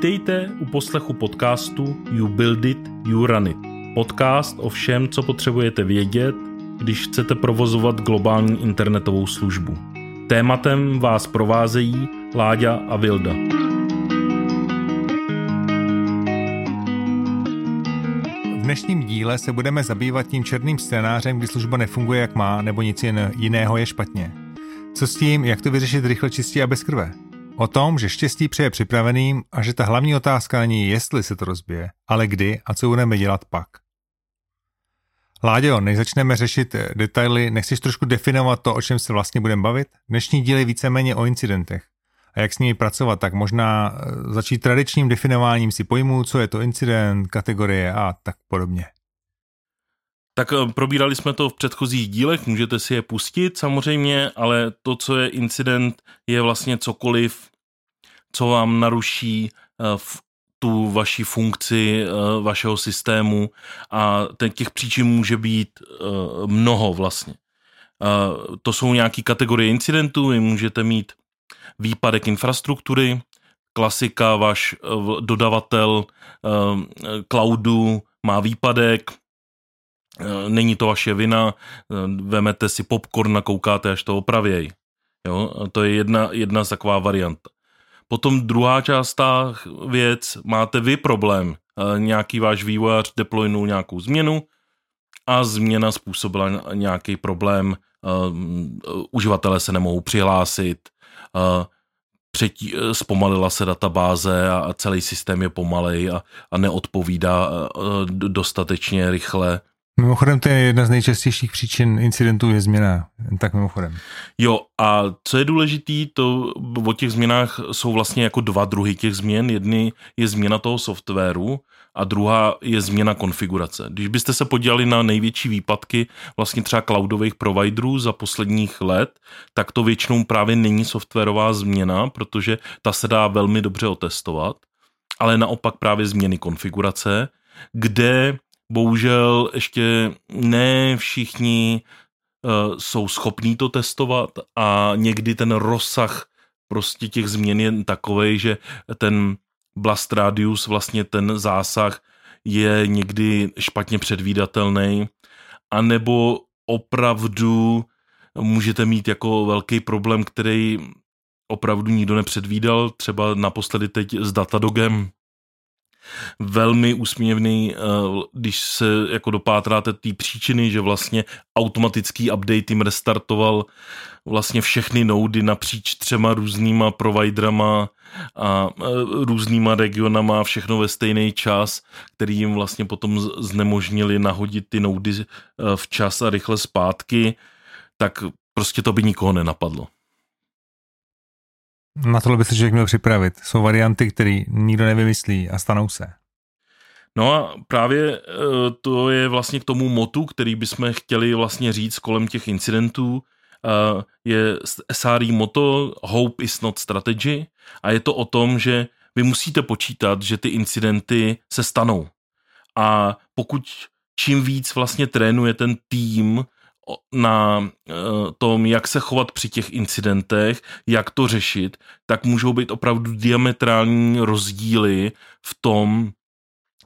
Vítejte u poslechu podcastu You Build It, You Run It. Podcast o všem, co potřebujete vědět, když chcete provozovat globální internetovou službu. Tématem vás provázejí Láďa a Vilda. V dnešním díle se budeme zabývat tím černým scénářem, kdy služba nefunguje jak má, nebo nic jiného je špatně. Co s tím, jak to vyřešit rychle, čistě a bez krve? O tom, že štěstí přeje připraveným a že ta hlavní otázka není, jestli se to rozbije, ale kdy a co budeme dělat pak. Láďo, než začneme řešit detaily, nechceš trošku definovat to, o čem se vlastně budeme bavit? Dnešní díl je víceméně o incidentech. A jak s nimi pracovat, tak možná eh, začít tradičním definováním si pojmů, co je to incident, kategorie a tak podobně. Tak eh, probírali jsme to v předchozích dílech, můžete si je pustit samozřejmě, ale to, co je incident, je vlastně cokoliv, co vám naruší eh, v tu vaši funkci eh, vašeho systému a těch příčin může být mnoho vlastně. To jsou nějaké kategorie incidentů, vy můžete mít výpadek infrastruktury, klasika, váš dodavatel cloudu má výpadek, Eh, není to vaše vina, eh, vemete si popcorn a koukáte, až to opravěj. Jo? To je jedna, jedna taková varianta. Potom druhá část ta věc, máte vy problém. Eh, nějaký váš vývojář deploynul nějakou změnu a změna způsobila nějaký problém, uživatelé se nemohou přihlásit, třetí, zpomalila se databáze a celý systém je pomalej a, a neodpovídá dostatečně rychle Mimochodem to je jedna z nejčastějších příčin incidentů je změna, tak mimochodem. Jo a co je důležitý, to o těch změnách jsou vlastně jako dva druhy těch změn. Jedny je změna toho softwaru a druhá je změna konfigurace. Když byste se podívali na největší výpadky vlastně třeba cloudových providerů za posledních let, tak to většinou právě není softwarová změna, protože ta se dá velmi dobře otestovat, ale naopak právě změny konfigurace, kde bohužel ještě ne všichni uh, jsou schopní to testovat a někdy ten rozsah prostě těch změn je takový, že ten blast radius, vlastně ten zásah je někdy špatně předvídatelný, anebo opravdu můžete mít jako velký problém, který opravdu nikdo nepředvídal, třeba naposledy teď s Datadogem, velmi úsměvný, eh, když se jako dopátráte té příčiny, že vlastně automatický update jim restartoval vlastně všechny nody napříč třema různýma providerama a eh, různýma regionama, všechno ve stejný čas, který jim vlastně potom znemožnili nahodit ty nody eh, včas a rychle zpátky, tak prostě to by nikoho nenapadlo. Na tohle by se člověk měl připravit. Jsou varianty, které nikdo nevymyslí a stanou se. No a právě e, to je vlastně k tomu motu, který bychom chtěli vlastně říct kolem těch incidentů, e, je SRI moto Hope is not strategy a je to o tom, že vy musíte počítat, že ty incidenty se stanou. A pokud čím víc vlastně trénuje ten tým na eh, tom, jak se chovat při těch incidentech, jak to řešit, tak můžou být opravdu diametrální rozdíly v tom,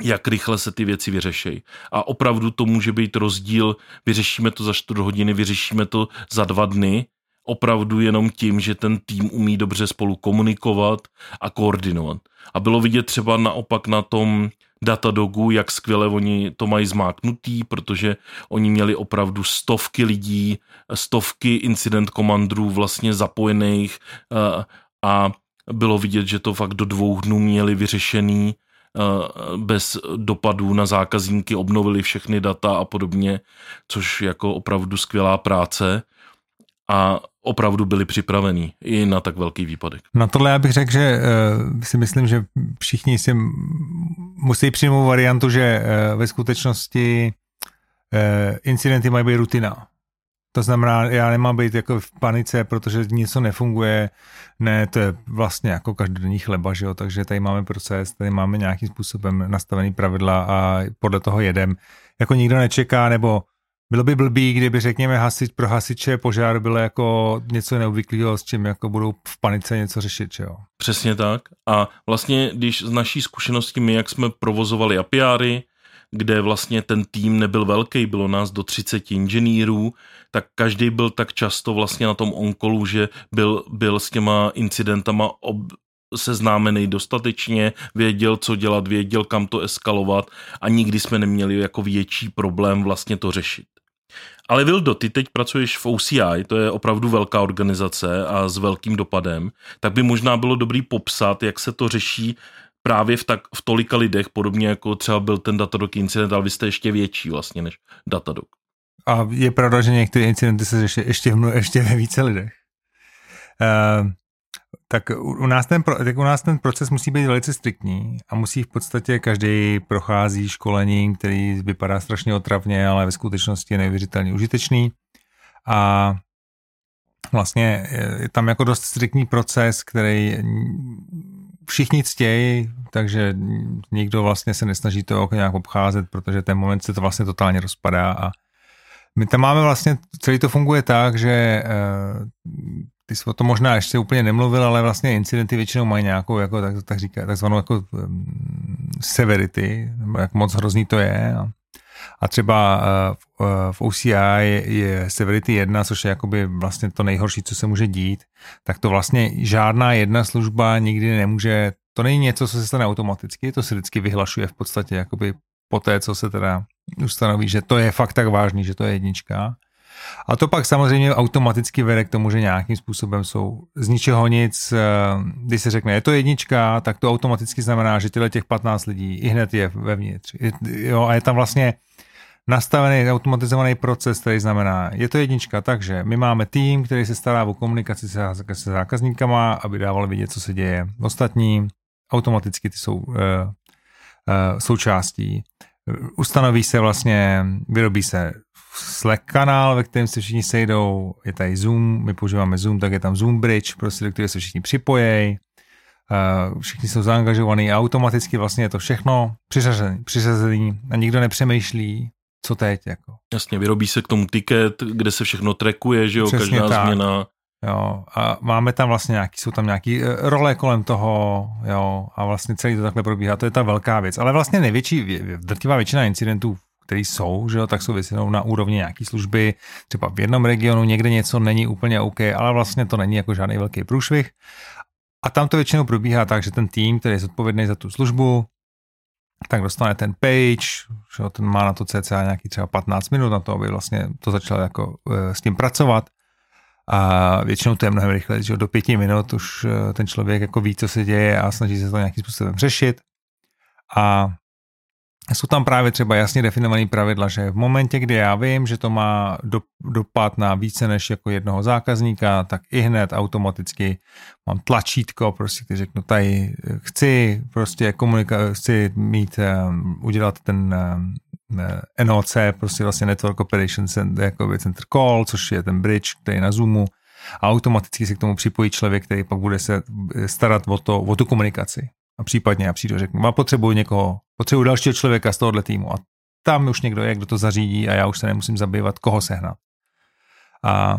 jak rychle se ty věci vyřešejí. A opravdu to může být rozdíl, vyřešíme to za 4 hodiny, vyřešíme to za dva dny, opravdu jenom tím, že ten tým umí dobře spolu komunikovat a koordinovat. A bylo vidět třeba naopak na tom Datadogu, jak skvěle oni to mají zmáknutý, protože oni měli opravdu stovky lidí, stovky incident komandrů vlastně zapojených eh, a bylo vidět, že to fakt do dvou dnů měli vyřešený eh, bez dopadů na zákazníky, obnovili všechny data a podobně, což jako opravdu skvělá práce a opravdu byli připravení i na tak velký výpadek. Na tohle já bych řekl, že uh, si myslím, že všichni si musí přijmout variantu, že uh, ve skutečnosti uh, incidenty mají být rutina. To znamená, já nemám být jako v panice, protože něco nefunguje. Ne, to je vlastně jako každodenní chleba, že jo? takže tady máme proces, tady máme nějakým způsobem nastavený pravidla a podle toho jedem. Jako nikdo nečeká, nebo bylo by blbý, kdyby řekněme hasič pro hasiče požár bylo jako něco neobvyklého, s čím jako budou v panice něco řešit, že jo? Přesně tak. A vlastně, když z naší zkušenosti my, jak jsme provozovali apiáry, kde vlastně ten tým nebyl velký, bylo nás do 30 inženýrů, tak každý byl tak často vlastně na tom onkolu, že byl, byl s těma incidentama ob, seznámený dostatečně, věděl, co dělat, věděl, kam to eskalovat a nikdy jsme neměli jako větší problém vlastně to řešit. Ale Vildo, ty teď pracuješ v OCI, to je opravdu velká organizace a s velkým dopadem, tak by možná bylo dobrý popsat, jak se to řeší právě v, tak, v tolika lidech, podobně jako třeba byl ten Datadog incident, ale vy jste ještě větší vlastně než Datadog. A je pravda, že některé incidenty se řeší ještě, v, ještě ve více lidech. Uh, tak u nás, ten, tak u nás ten proces musí být velice striktní a musí v podstatě každý prochází školením, který vypadá strašně otravně, ale ve skutečnosti je neuvěřitelně užitečný. A vlastně je tam jako dost striktní proces, který všichni ctějí, takže nikdo vlastně se nesnaží to nějak obcházet, protože ten moment se to vlastně totálně rozpadá a my tam máme vlastně, celý to funguje tak, že eh, ty jsi o tom možná ještě úplně nemluvil, ale vlastně incidenty většinou mají nějakou, jako, tak, tak říká, takzvanou jako severity, nebo jak moc hrozný to je. A, a třeba uh, v OCI je, je severity 1, což je jakoby vlastně to nejhorší, co se může dít, tak to vlastně žádná jedna služba nikdy nemůže, to není něco, co se stane automaticky, to se vždycky vyhlašuje v podstatě jakoby po té, co se teda ustanoví, že to je fakt tak vážný, že to je jednička. A to pak samozřejmě automaticky vede k tomu, že nějakým způsobem jsou z ničeho nic, eh, když se řekne, je to jednička, tak to automaticky znamená, že těle těch 15 lidí i hned je vevnitř. Jo, a je tam vlastně nastavený automatizovaný proces, který znamená, je to jednička, takže my máme tým, který se stará o komunikaci se, zákazníkama, aby dával vidět, co se děje ostatní. Automaticky ty jsou uh, uh, součástí. Ustanoví se vlastně, vyrobí se Slack kanál, ve kterém se všichni sejdou, je tady Zoom, my používáme Zoom, tak je tam Zoom Bridge, prostě do kterého se všichni připojejí, uh, všichni jsou zaangažovaní a automaticky vlastně je to všechno přiřazený, přiřazený a nikdo nepřemýšlí, co teď. Jako. Jasně, vyrobí se k tomu ticket, kde se všechno trackuje, že jo, Přesně každá tak. změna. Jo, a máme tam vlastně nějaký, jsou tam nějaký eh, role kolem toho, jo, a vlastně celý to takhle probíhá, to je ta velká věc. Ale vlastně největší, drtivá většina incidentů které jsou, že jo, tak jsou většinou na úrovni nějaké služby, třeba v jednom regionu někde něco není úplně OK, ale vlastně to není jako žádný velký průšvih. A tam to většinou probíhá tak, že ten tým, který je zodpovědný za tu službu, tak dostane ten page, že jo, ten má na to cca nějaký třeba 15 minut na to, aby vlastně to začal jako e, s tím pracovat. A většinou to je mnohem rychle, že do pěti minut už e, ten člověk jako ví, co se děje a snaží se to nějakým způsobem řešit. A jsou tam právě třeba jasně definované pravidla, že v momentě, kdy já vím, že to má do, dopad na více než jako jednoho zákazníka, tak i hned automaticky mám tlačítko, prostě když řeknu tady chci prostě komunika- chci mít, um, udělat ten NOC, prostě vlastně Network Operation Center, jako Center Call, což je ten bridge, který je na Zoomu, a automaticky se k tomu připojí člověk, který pak bude se starat o, to, o tu komunikaci. A případně já přijdu a řeknu, a potřebuji někoho, potřebuji dalšího člověka z tohohle týmu. A tam už někdo je, kdo to zařídí a já už se nemusím zabývat, koho sehnat. A,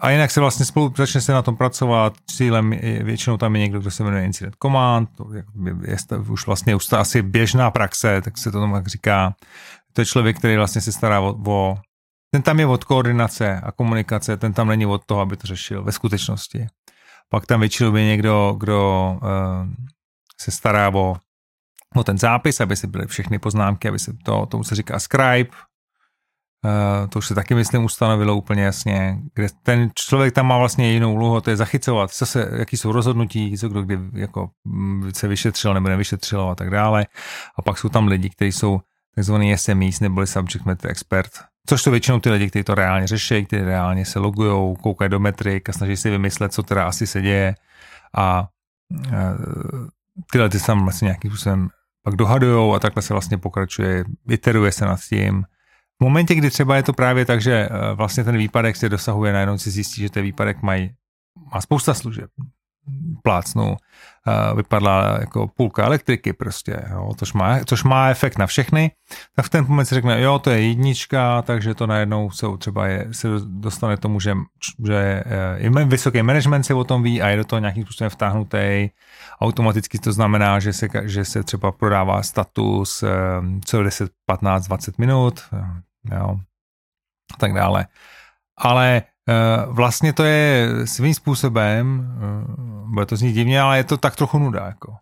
a jinak se vlastně spolu začne se na tom pracovat. Cílem je, většinou tam je někdo, kdo se jmenuje Incident Command, to je, je, je už vlastně už to asi běžná praxe, tak se to tomu tak říká. To je člověk, který vlastně se stará o, o ten tam je od koordinace a komunikace, ten tam není od toho, aby to řešil ve skutečnosti. Pak tam většinou je někdo, kdo uh, se stará o, o ten zápis, aby si byly všechny poznámky, aby se to, tomu se říká scribe, Uh, to už se taky, myslím, ustanovilo úplně jasně, kde ten člověk tam má vlastně jinou úlohu, to je zachycovat, zase, jaký jsou rozhodnutí, co kdo kdy jako mm, se vyšetřilo nebo nevyšetřilo a tak dále. A pak jsou tam lidi, kteří jsou takzvaný SMEs neboli subject matter expert, Což jsou většinou ty lidi, kteří to reálně řeší, kteří reálně se logují, koukají do metrik a snaží si vymyslet, co teda asi se děje. A e, tyhle ty se tam vlastně nějakým způsobem pak dohadujou a takhle se vlastně pokračuje, iteruje se nad tím. V momentě, kdy třeba je to právě tak, že e, vlastně ten výpadek se dosahuje, najednou si zjistí, že ten výpadek mají, má spousta služeb. plácnu, vypadla jako půlka elektriky prostě, jo, což, má, což má efekt na všechny, tak v ten moment si řekne, jo, to je jednička, takže to najednou se třeba je, se dostane tomu, že, že je vysoký management se o tom ví a je do toho nějakým způsobem vtáhnutý. Automaticky to znamená, že se, že se třeba prodává status co 10, 15, 20 minut, jo, tak dále. Ale Eh, vlastně to je svým způsobem, eh, bude to znít divně, ale je to tak trochu nuda, jako.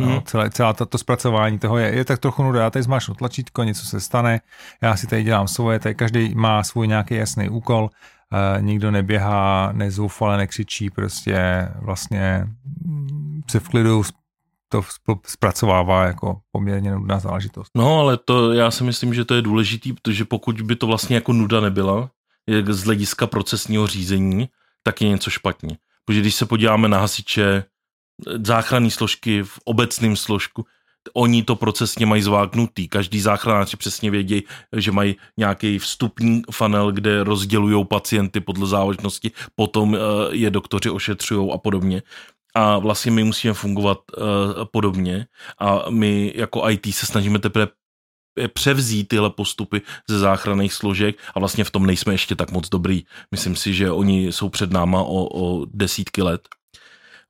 No, hmm. celé, celá to zpracování toho je, je tak trochu nuda. Já tady zmášnu tlačítko, něco se stane, já si tady dělám svoje, tady každý má svůj nějaký jasný úkol, uh, nikdo neběhá, nezoufale, nekřičí, prostě vlastně se v klidu to zpracovává jako poměrně nudná záležitost. No, ale to já si myslím, že to je důležitý, protože pokud by to vlastně jako nuda nebyla, z hlediska procesního řízení, tak je něco špatně. Protože když se podíváme na hasiče, záchranné složky v obecném složku, oni to procesně mají zváknutý. Každý záchranáři přesně vědí, že mají nějaký vstupní funnel, kde rozdělují pacienty podle závažnosti, potom eh, je doktoři ošetřují a podobně. A vlastně my musíme fungovat uh, podobně a my jako IT se snažíme teprve převzít tyhle postupy ze záchranných složek a vlastně v tom nejsme ještě tak moc dobrý. Myslím si, že oni jsou před náma o, o desítky let.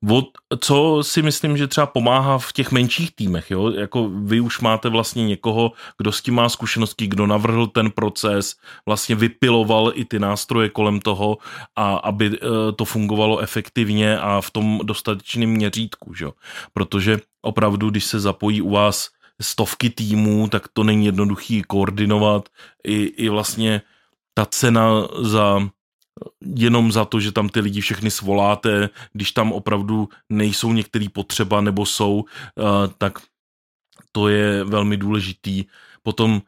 Od, co si myslím, že třeba pomáhá v těch menších týmech, jo? jako vy už máte vlastně někoho, kdo s tím má zkušenosti, kdo navrhl ten proces, vlastně vypiloval i ty nástroje kolem toho, a aby e, to fungovalo efektivně a v tom dostatečném měřítku, že? protože opravdu, když se zapojí u vás stovky týmů, tak to není jednoduchý koordinovat. I, i vlastně ta cena za jenom za to, že tam ty lidi všechny svoláte, když tam opravdu nejsou některý potřeba nebo jsou, eh, tak to je velmi důležitý. Potom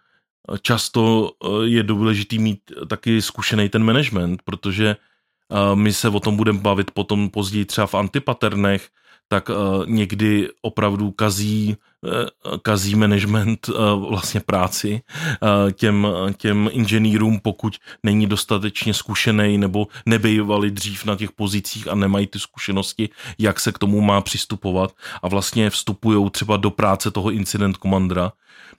často eh, je důležitý mít taky zkušený ten management, protože eh, my se o tom budeme bavit potom později třeba v antipaternech, tak někdy opravdu kazí Eh, kazí management eh, vlastně práci eh, těm, těm inženýrům, pokud není dostatečně zkušený nebo nebejvali dřív na těch pozicích a nemají ty zkušenosti, jak se k tomu má přistupovat a vlastně vstupují třeba do práce toho incident komandra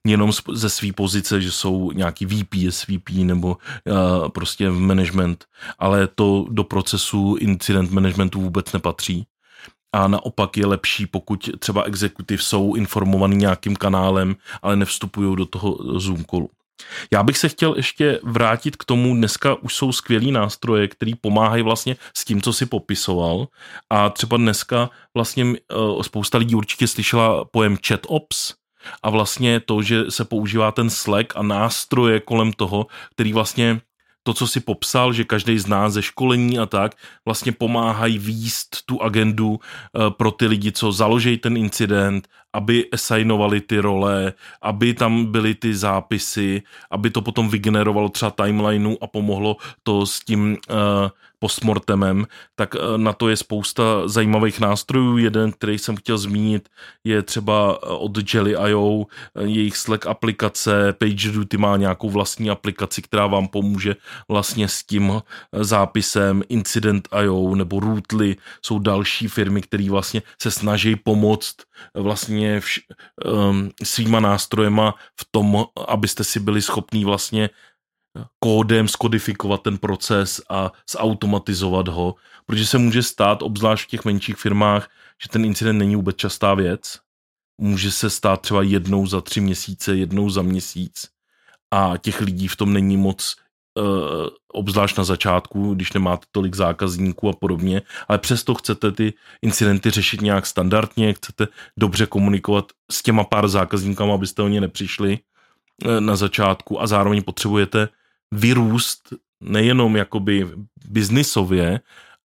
jenom ze své pozice, že jsou nějaký VP, SVP nebo prostě v management, ale to do procesu incident managementu vůbec nepatří a naopak je lepší, pokud třeba exekutiv jsou informovaný nějakým kanálem, ale nevstupují do toho Zoom callu. Já bych se chtěl ještě vrátit k tomu, dneska už jsou skvělý nástroje, který pomáhají vlastně s tím, co si popisoval a třeba dneska vlastně uh, spousta lidí určitě slyšela pojem ChatOps, a vlastně to, že se používá ten Slack a nástroje kolem toho, který vlastně to, co si popsal, že každý z nás ze školení a tak vlastně pomáhají výst tu agendu eh, pro ty lidi, co založí ten incident, aby assignovali ty role, aby tam byly ty zápisy, aby to potom vygenerovalo třeba timelineu a pomohlo to s tím uh, postmortemem, tak uh, na to je spousta zajímavých nástrojů. Jeden, který jsem chtěl zmínit, je třeba eh, od Jelly.io, jejich Slack aplikace, PagerDuty má nějakou vlastní aplikaci, která vám pomůže vlastně s tím zápisem, Incident.io nebo Rootly jsou další firmy, které vlastně se snaží pomoct vlastně vš, um, svýma nástrojema v tom, abyste si byli schopní vlastně kódem skodifikovat ten proces a zautomatizovat ho, protože se může stát, obzvlášť v těch menších firmách, že ten incident není vůbec častá věc. Může se stát třeba jednou za tři měsíce, jednou za měsíc. A těch lidí v tom není moc uh, obzvlášť na začátku, když nemáte tolik zákazníků a podobně, ale přesto chcete ty incidenty řešit nějak standardně, chcete dobře komunikovat s těma pár zákazníkama, abyste o ně nepřišli uh, na začátku. A zároveň potřebujete vyrůst nejenom jakoby biznisově,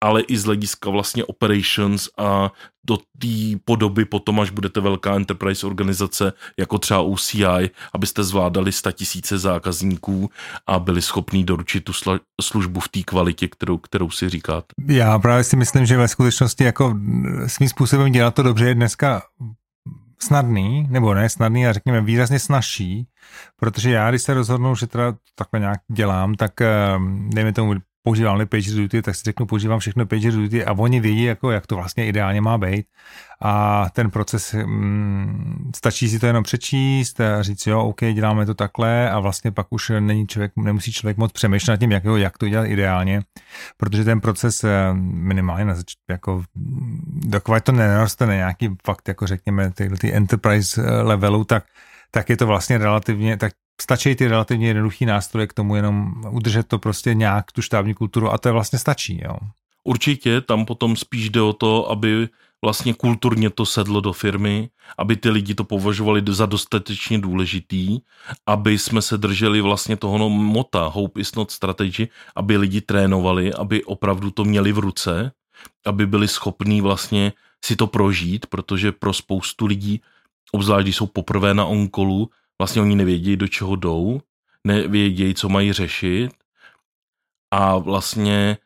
ale i z hlediska vlastně operations a do té podoby potom, až budete velká enterprise organizace, jako třeba UCI, abyste zvládali tisíce zákazníků a byli schopní doručit tu službu v té kvalitě, kterou, kterou si říkáte. Já právě si myslím, že ve skutečnosti jako svým způsobem dělat to dobře je dneska snadný, nebo ne snadný, a řekněme výrazně snažší, protože já, když se rozhodnu, že teda takhle nějak dělám, tak ehm, dejme tomu, používám-li PagerDuty, tak si řeknu, používám všechno PagerDuty a oni vědí, jako, jak to vlastně ideálně má být. A ten proces, mm, stačí si to jenom přečíst a říct, jo, OK, děláme to takhle a vlastně pak už není člověk, nemusí člověk moc přemýšlet nad tím, jak, jak to dělat ideálně, protože ten proces eh, minimálně na zač- jako, dokud to nenaroste na nějaký fakt, jako řekněme, ty, ty enterprise eh, levelu, tak tak je to vlastně relativně, tak stačí ty relativně jednoduchý nástroje k tomu jenom udržet to prostě nějak tu štábní kulturu a to je vlastně stačí, jo. Určitě, tam potom spíš jde o to, aby vlastně kulturně to sedlo do firmy, aby ty lidi to považovali za dostatečně důležitý, aby jsme se drželi vlastně toho no mota Hope is not strategy, aby lidi trénovali, aby opravdu to měli v ruce, aby byli schopní vlastně si to prožít, protože pro spoustu lidí, obzvlášť když jsou poprvé na onkolu, vlastně oni nevědějí, do čeho jdou, nevědějí, co mají řešit a vlastně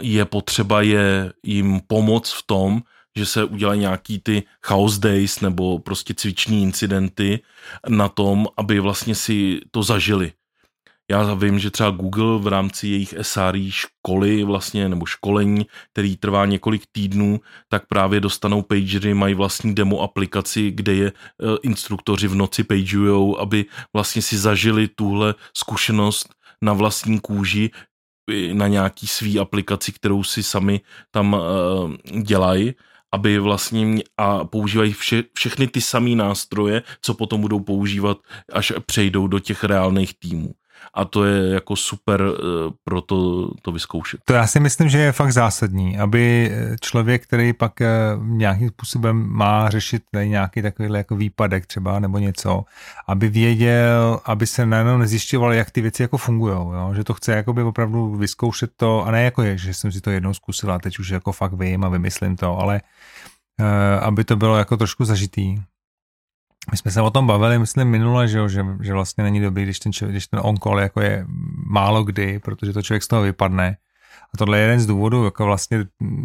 je potřeba je jim pomoct v tom, že se udělají nějaký ty chaos days nebo prostě cviční incidenty na tom, aby vlastně si to zažili. Já vím, že třeba Google v rámci jejich SRI školy vlastně, nebo školení, který trvá několik týdnů, tak právě dostanou pagery, mají vlastní demo aplikaci, kde je e, instruktoři v noci pagujou, aby vlastně si zažili tuhle zkušenost na vlastní kůži na nějaký svý aplikaci, kterou si sami tam uh, dělají aby vlastně a používají vše, všechny ty samé nástroje, co potom budou používat, až přejdou do těch reálných týmů a to je jako super eh, pro to, to vyzkoušet. To já si myslím, že je fakt zásadní, aby člověk, který pak eh, nějakým způsobem má řešit nějaký takový jako výpadek třeba nebo něco, aby věděl, aby se najednou nezjišťoval, jak ty věci jako fungují, že to chce jakoby opravdu vyzkoušet to a ne jako je, že jsem si to jednou zkusila, teď už jako fakt vím a vymyslím to, ale aby to bylo jako trošku zažitý. My jsme se o tom bavili, myslím, minule, že, že, že vlastně není dobrý, když ten, člověk, když ten on-call jako je málo kdy, protože to člověk z toho vypadne a tohle je jeden z důvodů, jako vlastně,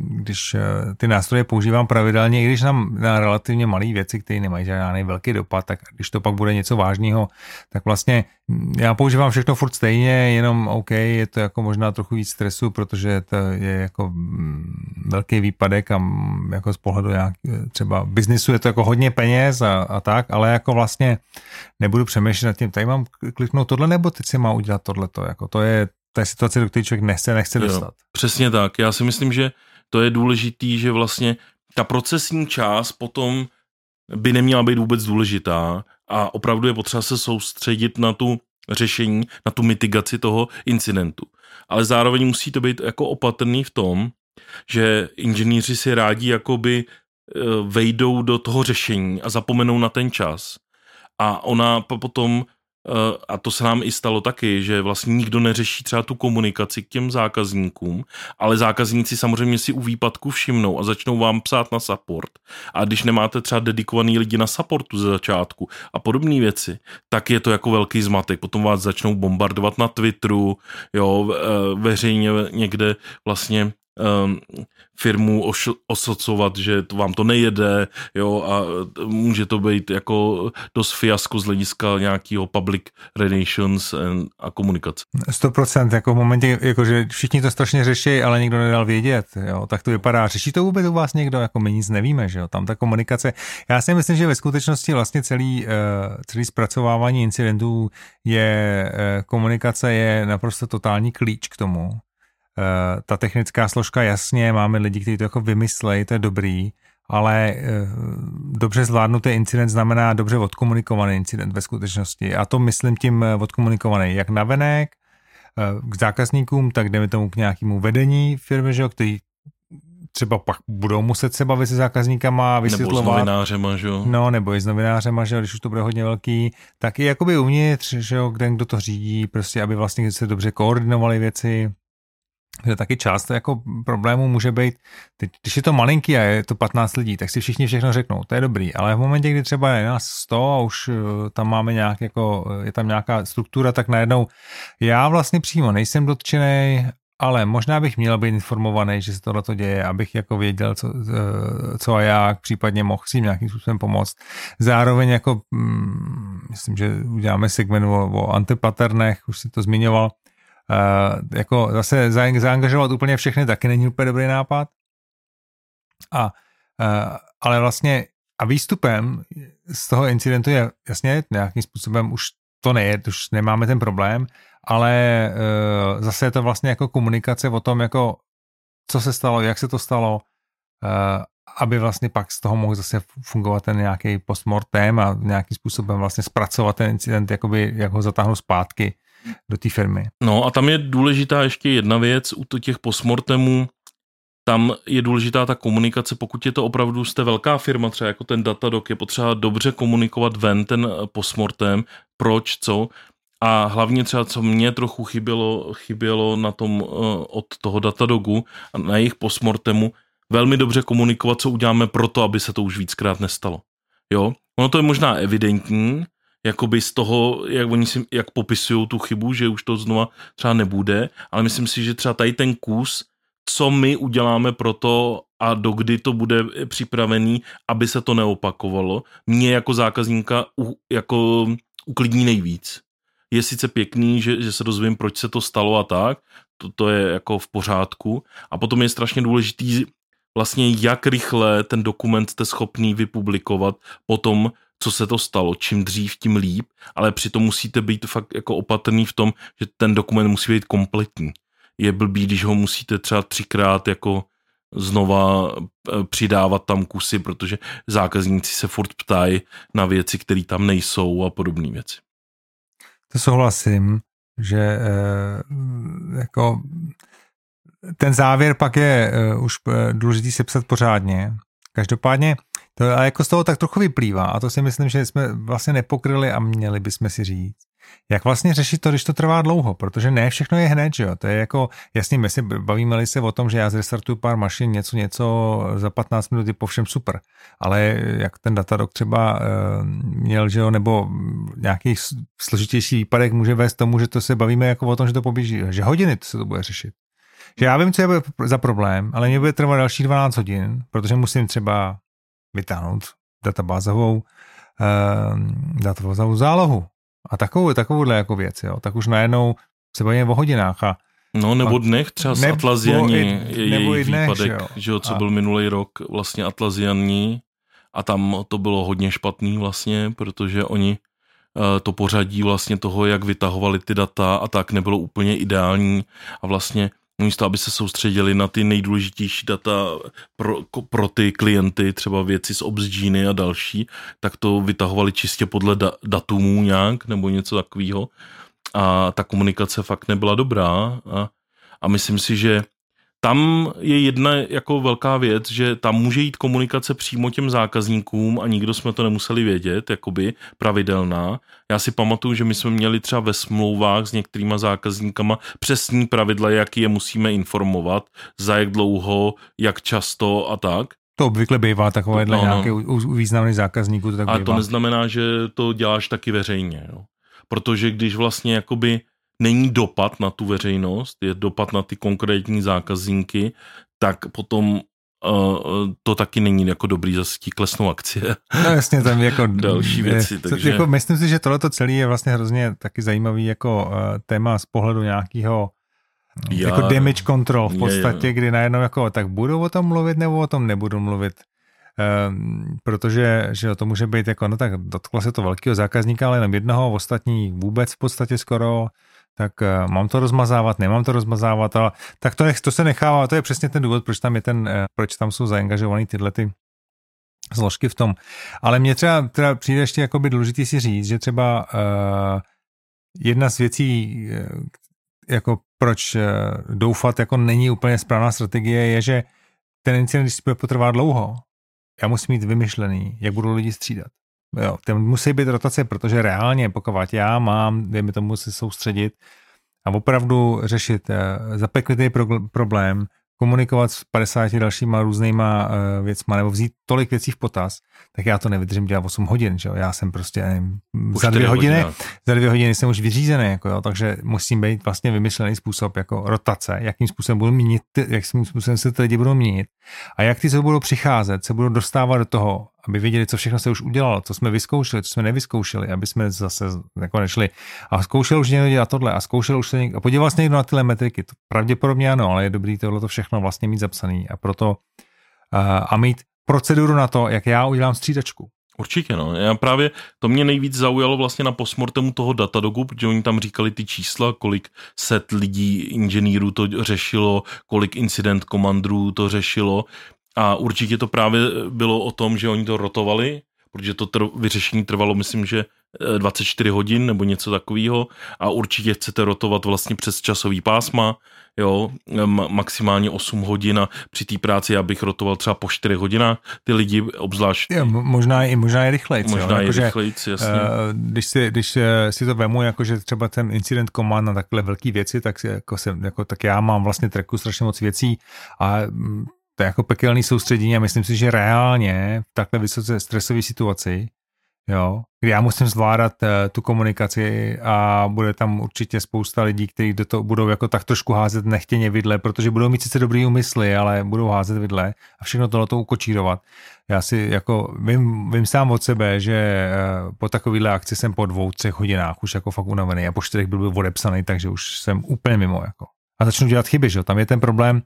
když eh, ty nástroje používám pravidelně, i když na, na relativně malé věci, které nemají žádný velký dopad, tak když to pak bude něco vážného, tak vlastně mm, já používám všechno furt stejně, jenom OK, je to jako možná trochu víc stresu, protože to je jako mm, velký výpadek a mm, jako z pohledu nějak, eh, třeba biznisu je to jako hodně peněz a, a tak, ale jako vlastně nebudu přemýšlet nad tím, tady mám kliknout tohle, nebo teď si má udělat tohleto, jako to je, té situaci, do které člověk nechce, nechce dostat. Jo, přesně tak. Já si myslím, že to je důležitý, že vlastně ta procesní část potom by neměla být vůbec důležitá a opravdu je potřeba se soustředit na tu řešení, na tu mitigaci toho incidentu. Ale zároveň musí to být jako opatrný v tom, že inženýři si rádi jakoby e, vejdou do toho řešení a zapomenou na ten čas. A ona potom a to se nám i stalo taky, že vlastně nikdo neřeší třeba tu komunikaci k těm zákazníkům, ale zákazníci samozřejmě si u výpadku všimnou a začnou vám psát na support. A když nemáte třeba dedikovaný lidi na supportu ze začátku a podobné věci, tak je to jako velký zmatek. Potom vás začnou bombardovat na Twitteru, jo, eh, veřejně někde vlastně um, firmu oš, osocovat, že to vám to nejede, jo, a může to být jako dost fiasko z hlediska nějakého public relations and, a komunikace. 100%, jako v momentě, jako že všichni to strašně řeší, ale nikdo nedal vědět, jo, tak to vypadá. Řeší to vůbec u vás někdo, jako my nic nevíme, že jo, tam ta komunikace. Já si myslím, že ve skutečnosti vlastně celý, uh, celý zpracovávání incidentů je, uh, komunikace je naprosto totální klíč k tomu, Eh, ta technická složka jasně, máme lidi, kteří to jako vymyslejí, to je dobrý, ale eh, dobře zvládnutý incident znamená dobře odkomunikovaný incident ve skutečnosti. A to myslím tím eh, odkomunikovaný jak navenek, k zákazníkům, tak jdeme tomu k nějakému vedení firmy, že jo, který třeba pak budou muset se bavit se zákazníkama, vysvětlovat. Nebo s novinářema, že jo? No, nebo i s novinářema, že jo, když už to bude hodně velký, tak i jakoby uvnitř, že jo, kde kdo to řídí, prostě, aby vlastně se dobře koordinovali věci, že taky část jako problémů může být, teď, když je to malinký a je to 15 lidí, tak si všichni všechno řeknou, to je dobrý, ale v momentě, kdy třeba je nás 100 a už eh, tam máme nějak jako, je tam nějaká struktura, tak najednou já vlastně přímo nejsem dotčený, ale možná bych měl být informovaný, že se tohle to děje, abych jako věděl, co, eh, co a jak, případně mohl si nějakým způsobem pomoct. Zároveň jako, hmm, myslím, že uděláme segment o, o antipaternech, už si to zmiňoval, uh, jako zase zaangažovat úplně všechny taky není úplně dobrý nápad. A, uh, ale vlastně a výstupem z toho incidentu je jasně nějakým způsobem už to neje, už nemáme ten problém, ale uh, zase je to vlastně jako komunikace o tom, jako co se stalo, jak se to stalo, uh, aby vlastně pak z toho mohl zase fungovat ten nějaký postmortem a nějakým způsobem vlastně zpracovat ten incident, jakoby, jak ho zatáhnout zpátky do té firmy. No a tam je důležitá ještě jedna věc u těch postmortemů, tam je důležitá ta komunikace, pokud je to opravdu jste velká firma, třeba jako ten Datadog, je potřeba dobře komunikovat ven ten postmortem, proč, co, a hlavně třeba, co mě trochu chybělo, chybělo na tom uh, od toho Datadogu a na jejich postmortemu, velmi dobře komunikovat, co uděláme pro to, aby se to už víckrát nestalo. Jo, ono to je možná evidentní, jakoby z toho, jak oni si, jak popisují tu chybu, že už to znova třeba nebude, ale myslím si, že třeba tady ten kus, co my uděláme pro to a dokdy to bude připravený, aby se to neopakovalo, mě jako zákazníka u, jako uklidní nejvíc. Je sice pěkný, že, že se dozvím, proč se to stalo a tak, to, to je jako v pořádku. A potom je strašně důležitý vlastně jak rychle ten dokument jste schopný vypublikovat potom, co se to stalo. Čím dřív, tím líp, ale přitom musíte být fakt jako opatrný v tom, že ten dokument musí být kompletní. Je blbý, když ho musíte třeba třikrát jako znova eh, přidávat tam kusy, protože zákazníci se furt ptají na věci, které tam nejsou a podobné věci. To souhlasím, že eh, jako ten závěr pak je uh, už důležitý sepsat pořádně. Každopádně to a jako z toho tak trochu vyplývá a to si myslím, že jsme vlastně nepokryli a měli bychom si říct. Jak vlastně řešit to, když to trvá dlouho, protože ne všechno je hned, že jo? To je jako, jasně, my si bavíme se o tom, že já zrestartuju pár mašin, něco, něco za 15 minut je po všem super, ale jak ten Datadog třeba e, měl, že jo, nebo nějaký složitější výpadek může vést tomu, že to se bavíme jako o tom, že to poběží, že hodiny to se to bude řešit. Že já vím, co je za problém, ale mě bude trvat další 12 hodin, protože musím třeba vytáhnout databázovou, uh, databázovou zálohu. A takovou, takovouhle jako věc, jo. Tak už najednou se bavíme o hodinách a No nebo dnech, třeba nebo, Atlazianí je nebo jejich dnech, výpadek, že jo, že jo co a... byl minulý rok vlastně Atlazianí a tam to bylo hodně špatný vlastně, protože oni eh, to pořadí vlastně toho, jak vytahovali ty data a tak nebylo úplně ideální a vlastně místo aby se soustředili na ty nejdůležitější data pro, pro ty klienty, třeba věci z Obsgeny a další, tak to vytahovali čistě podle da, datumů nějak nebo něco takového. A ta komunikace fakt nebyla dobrá a, a myslím si, že tam je jedna jako velká věc, že tam může jít komunikace přímo těm zákazníkům a nikdo jsme to nemuseli vědět, jakoby pravidelná. Já si pamatuju, že my jsme měli třeba ve smlouvách s některýma zákazníkama přesní pravidla, jak je musíme informovat, za jak dlouho, jak často a tak. To obvykle bývá takovéhle no, no. nějaké u, u významných zákazníků. To tak a bývá. to neznamená, že to děláš taky veřejně. Jo. Protože když vlastně jakoby není dopad na tu veřejnost, je dopad na ty konkrétní zákazníky, tak potom Uh, to taky není jako dobrý, zase ti klesnou akcie. No jasně, tam jako další věci. Je, takže... jako, myslím si, že tohleto celé je vlastně hrozně taky zajímavý jako uh, téma z pohledu nějakého já, jako damage control v podstatě, je, je. kdy najednou jako tak budu o tom mluvit nebo o tom nebudu mluvit. Um, protože že to může být jako, no tak dotklo se to velkého zákazníka, ale jenom jednoho, ostatní vůbec v podstatě skoro tak uh, mám to rozmazávat, nemám to rozmazávat, ale tak to, nech, to se nechává, to je přesně ten důvod, proč tam je ten, uh, proč tam jsou zaangažovaný tyhle ty složky v tom. Ale mně třeba, třeba přijde ještě jakoby důležitý si říct, že třeba uh, jedna z věcí, jako proč uh, doufat, jako není úplně správná strategie, je, že ten incident, když bude potrvá dlouho, já musím mít vymyšlený, jak budou lidi střídat. Jo, tam musí být rotace, protože reálně, pokud já mám, dejme tomu se soustředit a opravdu řešit uh, zapeklitý pro, problém, komunikovat s 50 dalšíma různýma uh, věcma nebo vzít tolik věcí v potaz, tak já to nevydržím dělat 8 hodin, že jo? Já jsem prostě nevím, za dvě hodiny, hodiny, za dvě hodiny jsem už vyřízený, jako jo? takže musím být vlastně vymyšlený způsob jako rotace, jakým způsobem budu měnit, jakým způsobem se ty lidi budou měnit A jak ty, co budou přicházet, se budou dostávat do toho, aby věděli, co všechno se už udělalo, co jsme vyzkoušeli, co jsme nevyzkoušeli, aby jsme zase jako nešli. A zkoušel už někdo dělat tohle a zkoušel už se někdo, a podíval se někdo na tyhle metriky. To pravděpodobně ano, ale je dobrý tohle to všechno vlastně mít zapsaný a proto a mít proceduru na to, jak já udělám střídačku. Určitě, no. Já právě, to mě nejvíc zaujalo vlastně na postmortemu toho Datadogu, protože oni tam říkali ty čísla, kolik set lidí, inženýrů to řešilo, kolik incident komandrů to řešilo a určitě to právě bylo o tom, že oni to rotovali, protože to tr- vyřešení trvalo, myslím, že 24 eh, hodin nebo něco takového a určitě chcete rotovat vlastně přes časový pásma, jo, maximálně 8 hodin a při té práci já bych rotoval třeba po 4 hodinách, ty lidi obzvlášť. Jo, možná, i, možná i rychlejc. Možná jo, i rychlejc, jasně. Uh, když, si, když eh, si to vemu, jakože třeba ten incident command na takhle velké věci, tak, jako jsem, jako, tak já mám vlastně treku strašně moc věcí a mm, to je jako pekelný soustředění a myslím si, že reálně v takhle vysoce stresové situaci jo, kdy já musím zvládat uh, tu komunikaci a bude tam určitě spousta lidí, kteří do toho budou jako tak trošku házet nechtěně vidle, protože budou mít sice dobrý úmysly, ale budou házet vidle a všechno tohle to ukočírovat. Já si jako vím, vím sám od sebe, že uh, po takovýhle akci jsem po dvou, třech hodinách už jako fakt unavený a po čtyřech byl, byl odepsaný, takže už jsem úplně mimo jako. A začnu dělat chyby, že Tam je ten problém,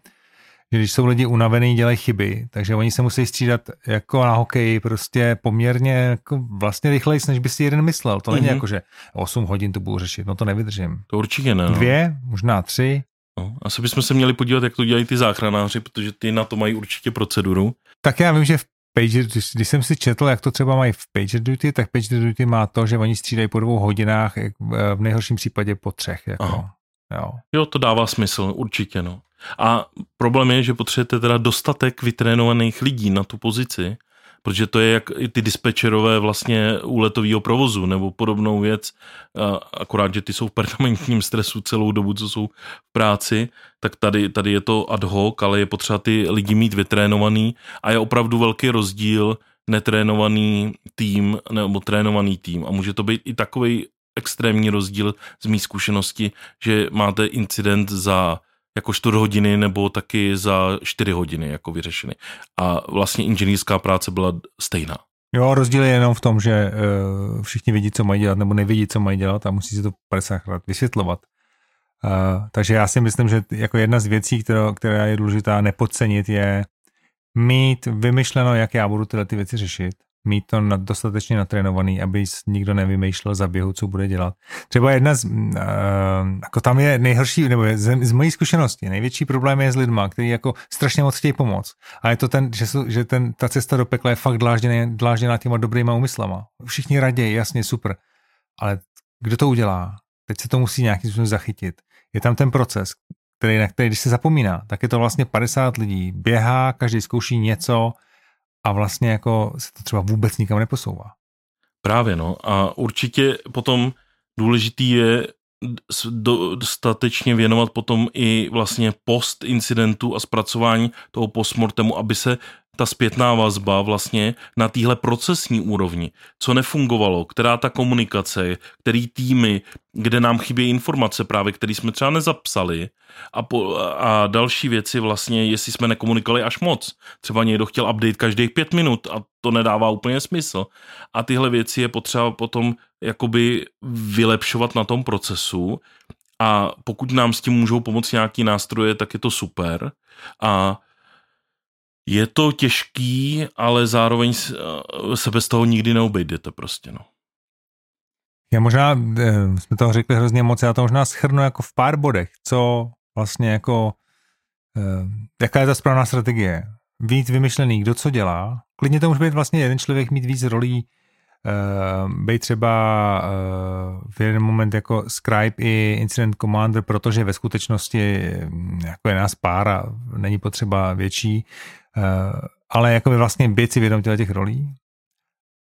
že když jsou lidi unavený, dělají chyby, takže oni se musí střídat jako na hokeji prostě poměrně jako vlastně rychleji, než by si jeden myslel. To není mm-hmm. jako, že 8 hodin to budu řešit, no to nevydržím. To určitě ne. No. Dvě, možná tři. No, asi bychom se měli podívat, jak to dělají ty záchranáři, protože ty na to mají určitě proceduru. Tak já vím, že v Pager, když, když jsem si četl, jak to třeba mají v Pager Duty, tak Pager Duty má to, že oni střídají po dvou hodinách, v nejhorším případě po třech. Jako. Jo. jo, to dává smysl, určitě. No. A problém je, že potřebujete teda dostatek vytrénovaných lidí na tu pozici, protože to je jak ty dispečerové vlastně u letového provozu nebo podobnou věc, akorát, že ty jsou v permanentním stresu celou dobu, co jsou v práci, tak tady, tady je to ad hoc, ale je potřeba ty lidi mít vytrénovaný. A je opravdu velký rozdíl netrénovaný tým nebo trénovaný tým. A může to být i takový extrémní rozdíl z mý zkušenosti, že máte incident za jako 4 hodiny nebo taky za 4 hodiny jako vyřešeny. A vlastně inženýrská práce byla stejná. Jo, rozdíl je jenom v tom, že uh, všichni vidí, co mají dělat, nebo nevidí, co mají dělat a musí si to 50 krát vysvětlovat. Uh, takže já si myslím, že jako jedna z věcí, která, která je důležitá nepodcenit, je mít vymyšleno, jak já budu tyhle ty věci řešit mít to dostatečně natrénovaný, aby nikdo nevymýšlel za běhu, co bude dělat. Třeba jedna z, uh, jako tam je nejhorší, nebo je z, z mojí zkušenosti, největší problém je s lidma, kteří jako strašně moc chtějí pomoct. A je to ten, že, že ten, ta cesta do pekla je fakt dlážděná, dlážděná těma dobrýma úmyslama. Všichni raději, jasně, super. Ale kdo to udělá? Teď se to musí nějakým způsobem zachytit. Je tam ten proces, který, na který, když se zapomíná, tak je to vlastně 50 lidí. Běhá, každý zkouší něco, a vlastně jako se to třeba vůbec nikam neposouvá. Právě no a určitě potom důležitý je dostatečně věnovat potom i vlastně post incidentu a zpracování toho postmortemu, aby se ta zpětná vazba vlastně na téhle procesní úrovni, co nefungovalo, která ta komunikace, který týmy, kde nám chybí informace právě, které jsme třeba nezapsali a, po, a další věci vlastně, jestli jsme nekomunikovali až moc. Třeba někdo chtěl update každých pět minut a to nedává úplně smysl. A tyhle věci je potřeba potom jakoby vylepšovat na tom procesu a pokud nám s tím můžou pomoct nějaký nástroje, tak je to super. A je to těžký, ale zároveň eh, se bez toho nikdy neobejdete prostě, no. Já možná, eh, jsme toho řekli hrozně moc, já to možná schrnu jako v pár bodech, co vlastně jako, eh, jaká je ta správná strategie. Víc vymyšlený, kdo co dělá. Klidně to může být vlastně jeden člověk mít víc rolí, být třeba v jeden moment jako Scribe i Incident Commander, protože ve skutečnosti jako je nás pár a není potřeba větší. Eh, ale jako by vlastně být si vědom těch rolí,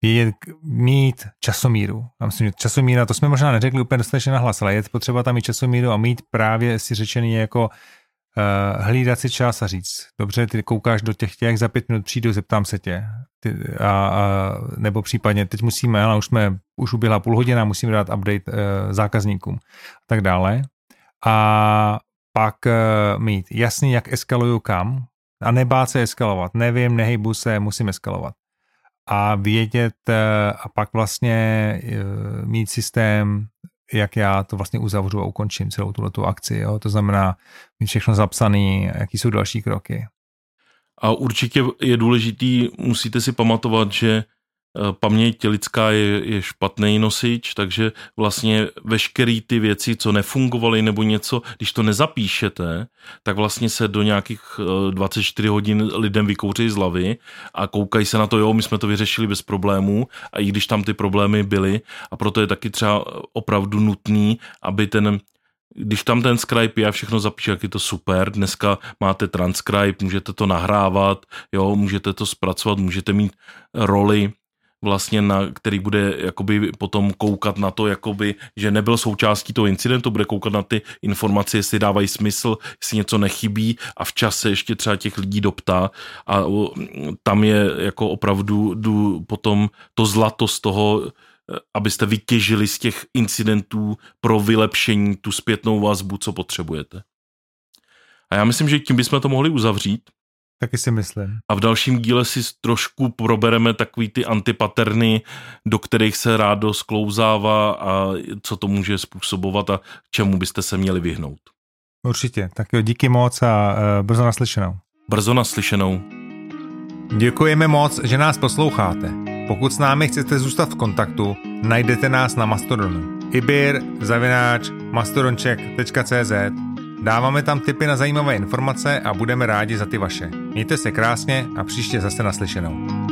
je mít časomíru. Já myslím, že časomíra, to jsme možná neřekli úplně dostatečně nahlas, ale je potřeba tam mít časomíru a mít právě si řečený jako uh, hlídat si čas a říct, dobře, ty koukáš do těch těch, za pět minut přijdu, zeptám se tě. Ty, a, a, nebo případně, teď musíme, ale už jsme, už uběhla půl hodina, musíme dát update uh, zákazníkům a tak dále. A pak uh, mít jasný, jak eskaluju kam, A nebát se eskalovat. Nevím, nehejbu se, musím eskalovat. A vědět eh, a pak vlastně eh, mít systém, jak já to vlastně uzavřu a ukončím celou tuto akci. Jo? To znamená mít všechno zapsané, jaký jsou další kroky. A určitě je důležitý, musíte si pamatovat, že paměť lidská je, je špatný nosič, takže vlastně veškeré ty věci, co nefungovaly nebo něco, když to nezapíšete, tak vlastně se do nějakých 24 eh, hodin lidem vykouří z hlavy a koukají se na to, jo, my jsme to vyřešili bez problémů a i když tam ty problémy byly a proto je taky třeba opravdu nutný, aby ten když tam ten Skype je a všechno zapíše, jak je to super. Dneska máte transcribe, můžete to nahrávat, jo, můžete to zpracovat, můžete mít roli vlastně na, který bude jakoby potom koukat na to, jakoby, že nebyl součástí toho incidentu, bude koukat na ty informace, jestli dávají smysl, jestli něco nechybí a včas se ještě třeba těch lidí doptá a tam je jako opravdu jdu potom to zlato z toho, e, abyste vytěžili z těch incidentů pro vylepšení tu zpětnou vazbu, co potřebujete. A já myslím, že tím bychom to mohli uzavřít. Taky si myslím. A v dalším díle si trošku probereme takový ty antipaterny, do kterých se rádo sklouzává a co to může způsobovat a čemu byste se měli vyhnout. Určitě. Tak jo, díky moc a uh, brzo naslyšenou. Brzo naslyšenou. Děkujeme moc, že nás posloucháte. Pokud s námi chcete zůstat v kontaktu, najdete nás na Mastodonu. ibir, zavináč, mastodonček.cz Dáváme tam tipy na zajímavé informace a budeme rádi za ty vaše. Mějte se krásně a příště zase naslyšenou.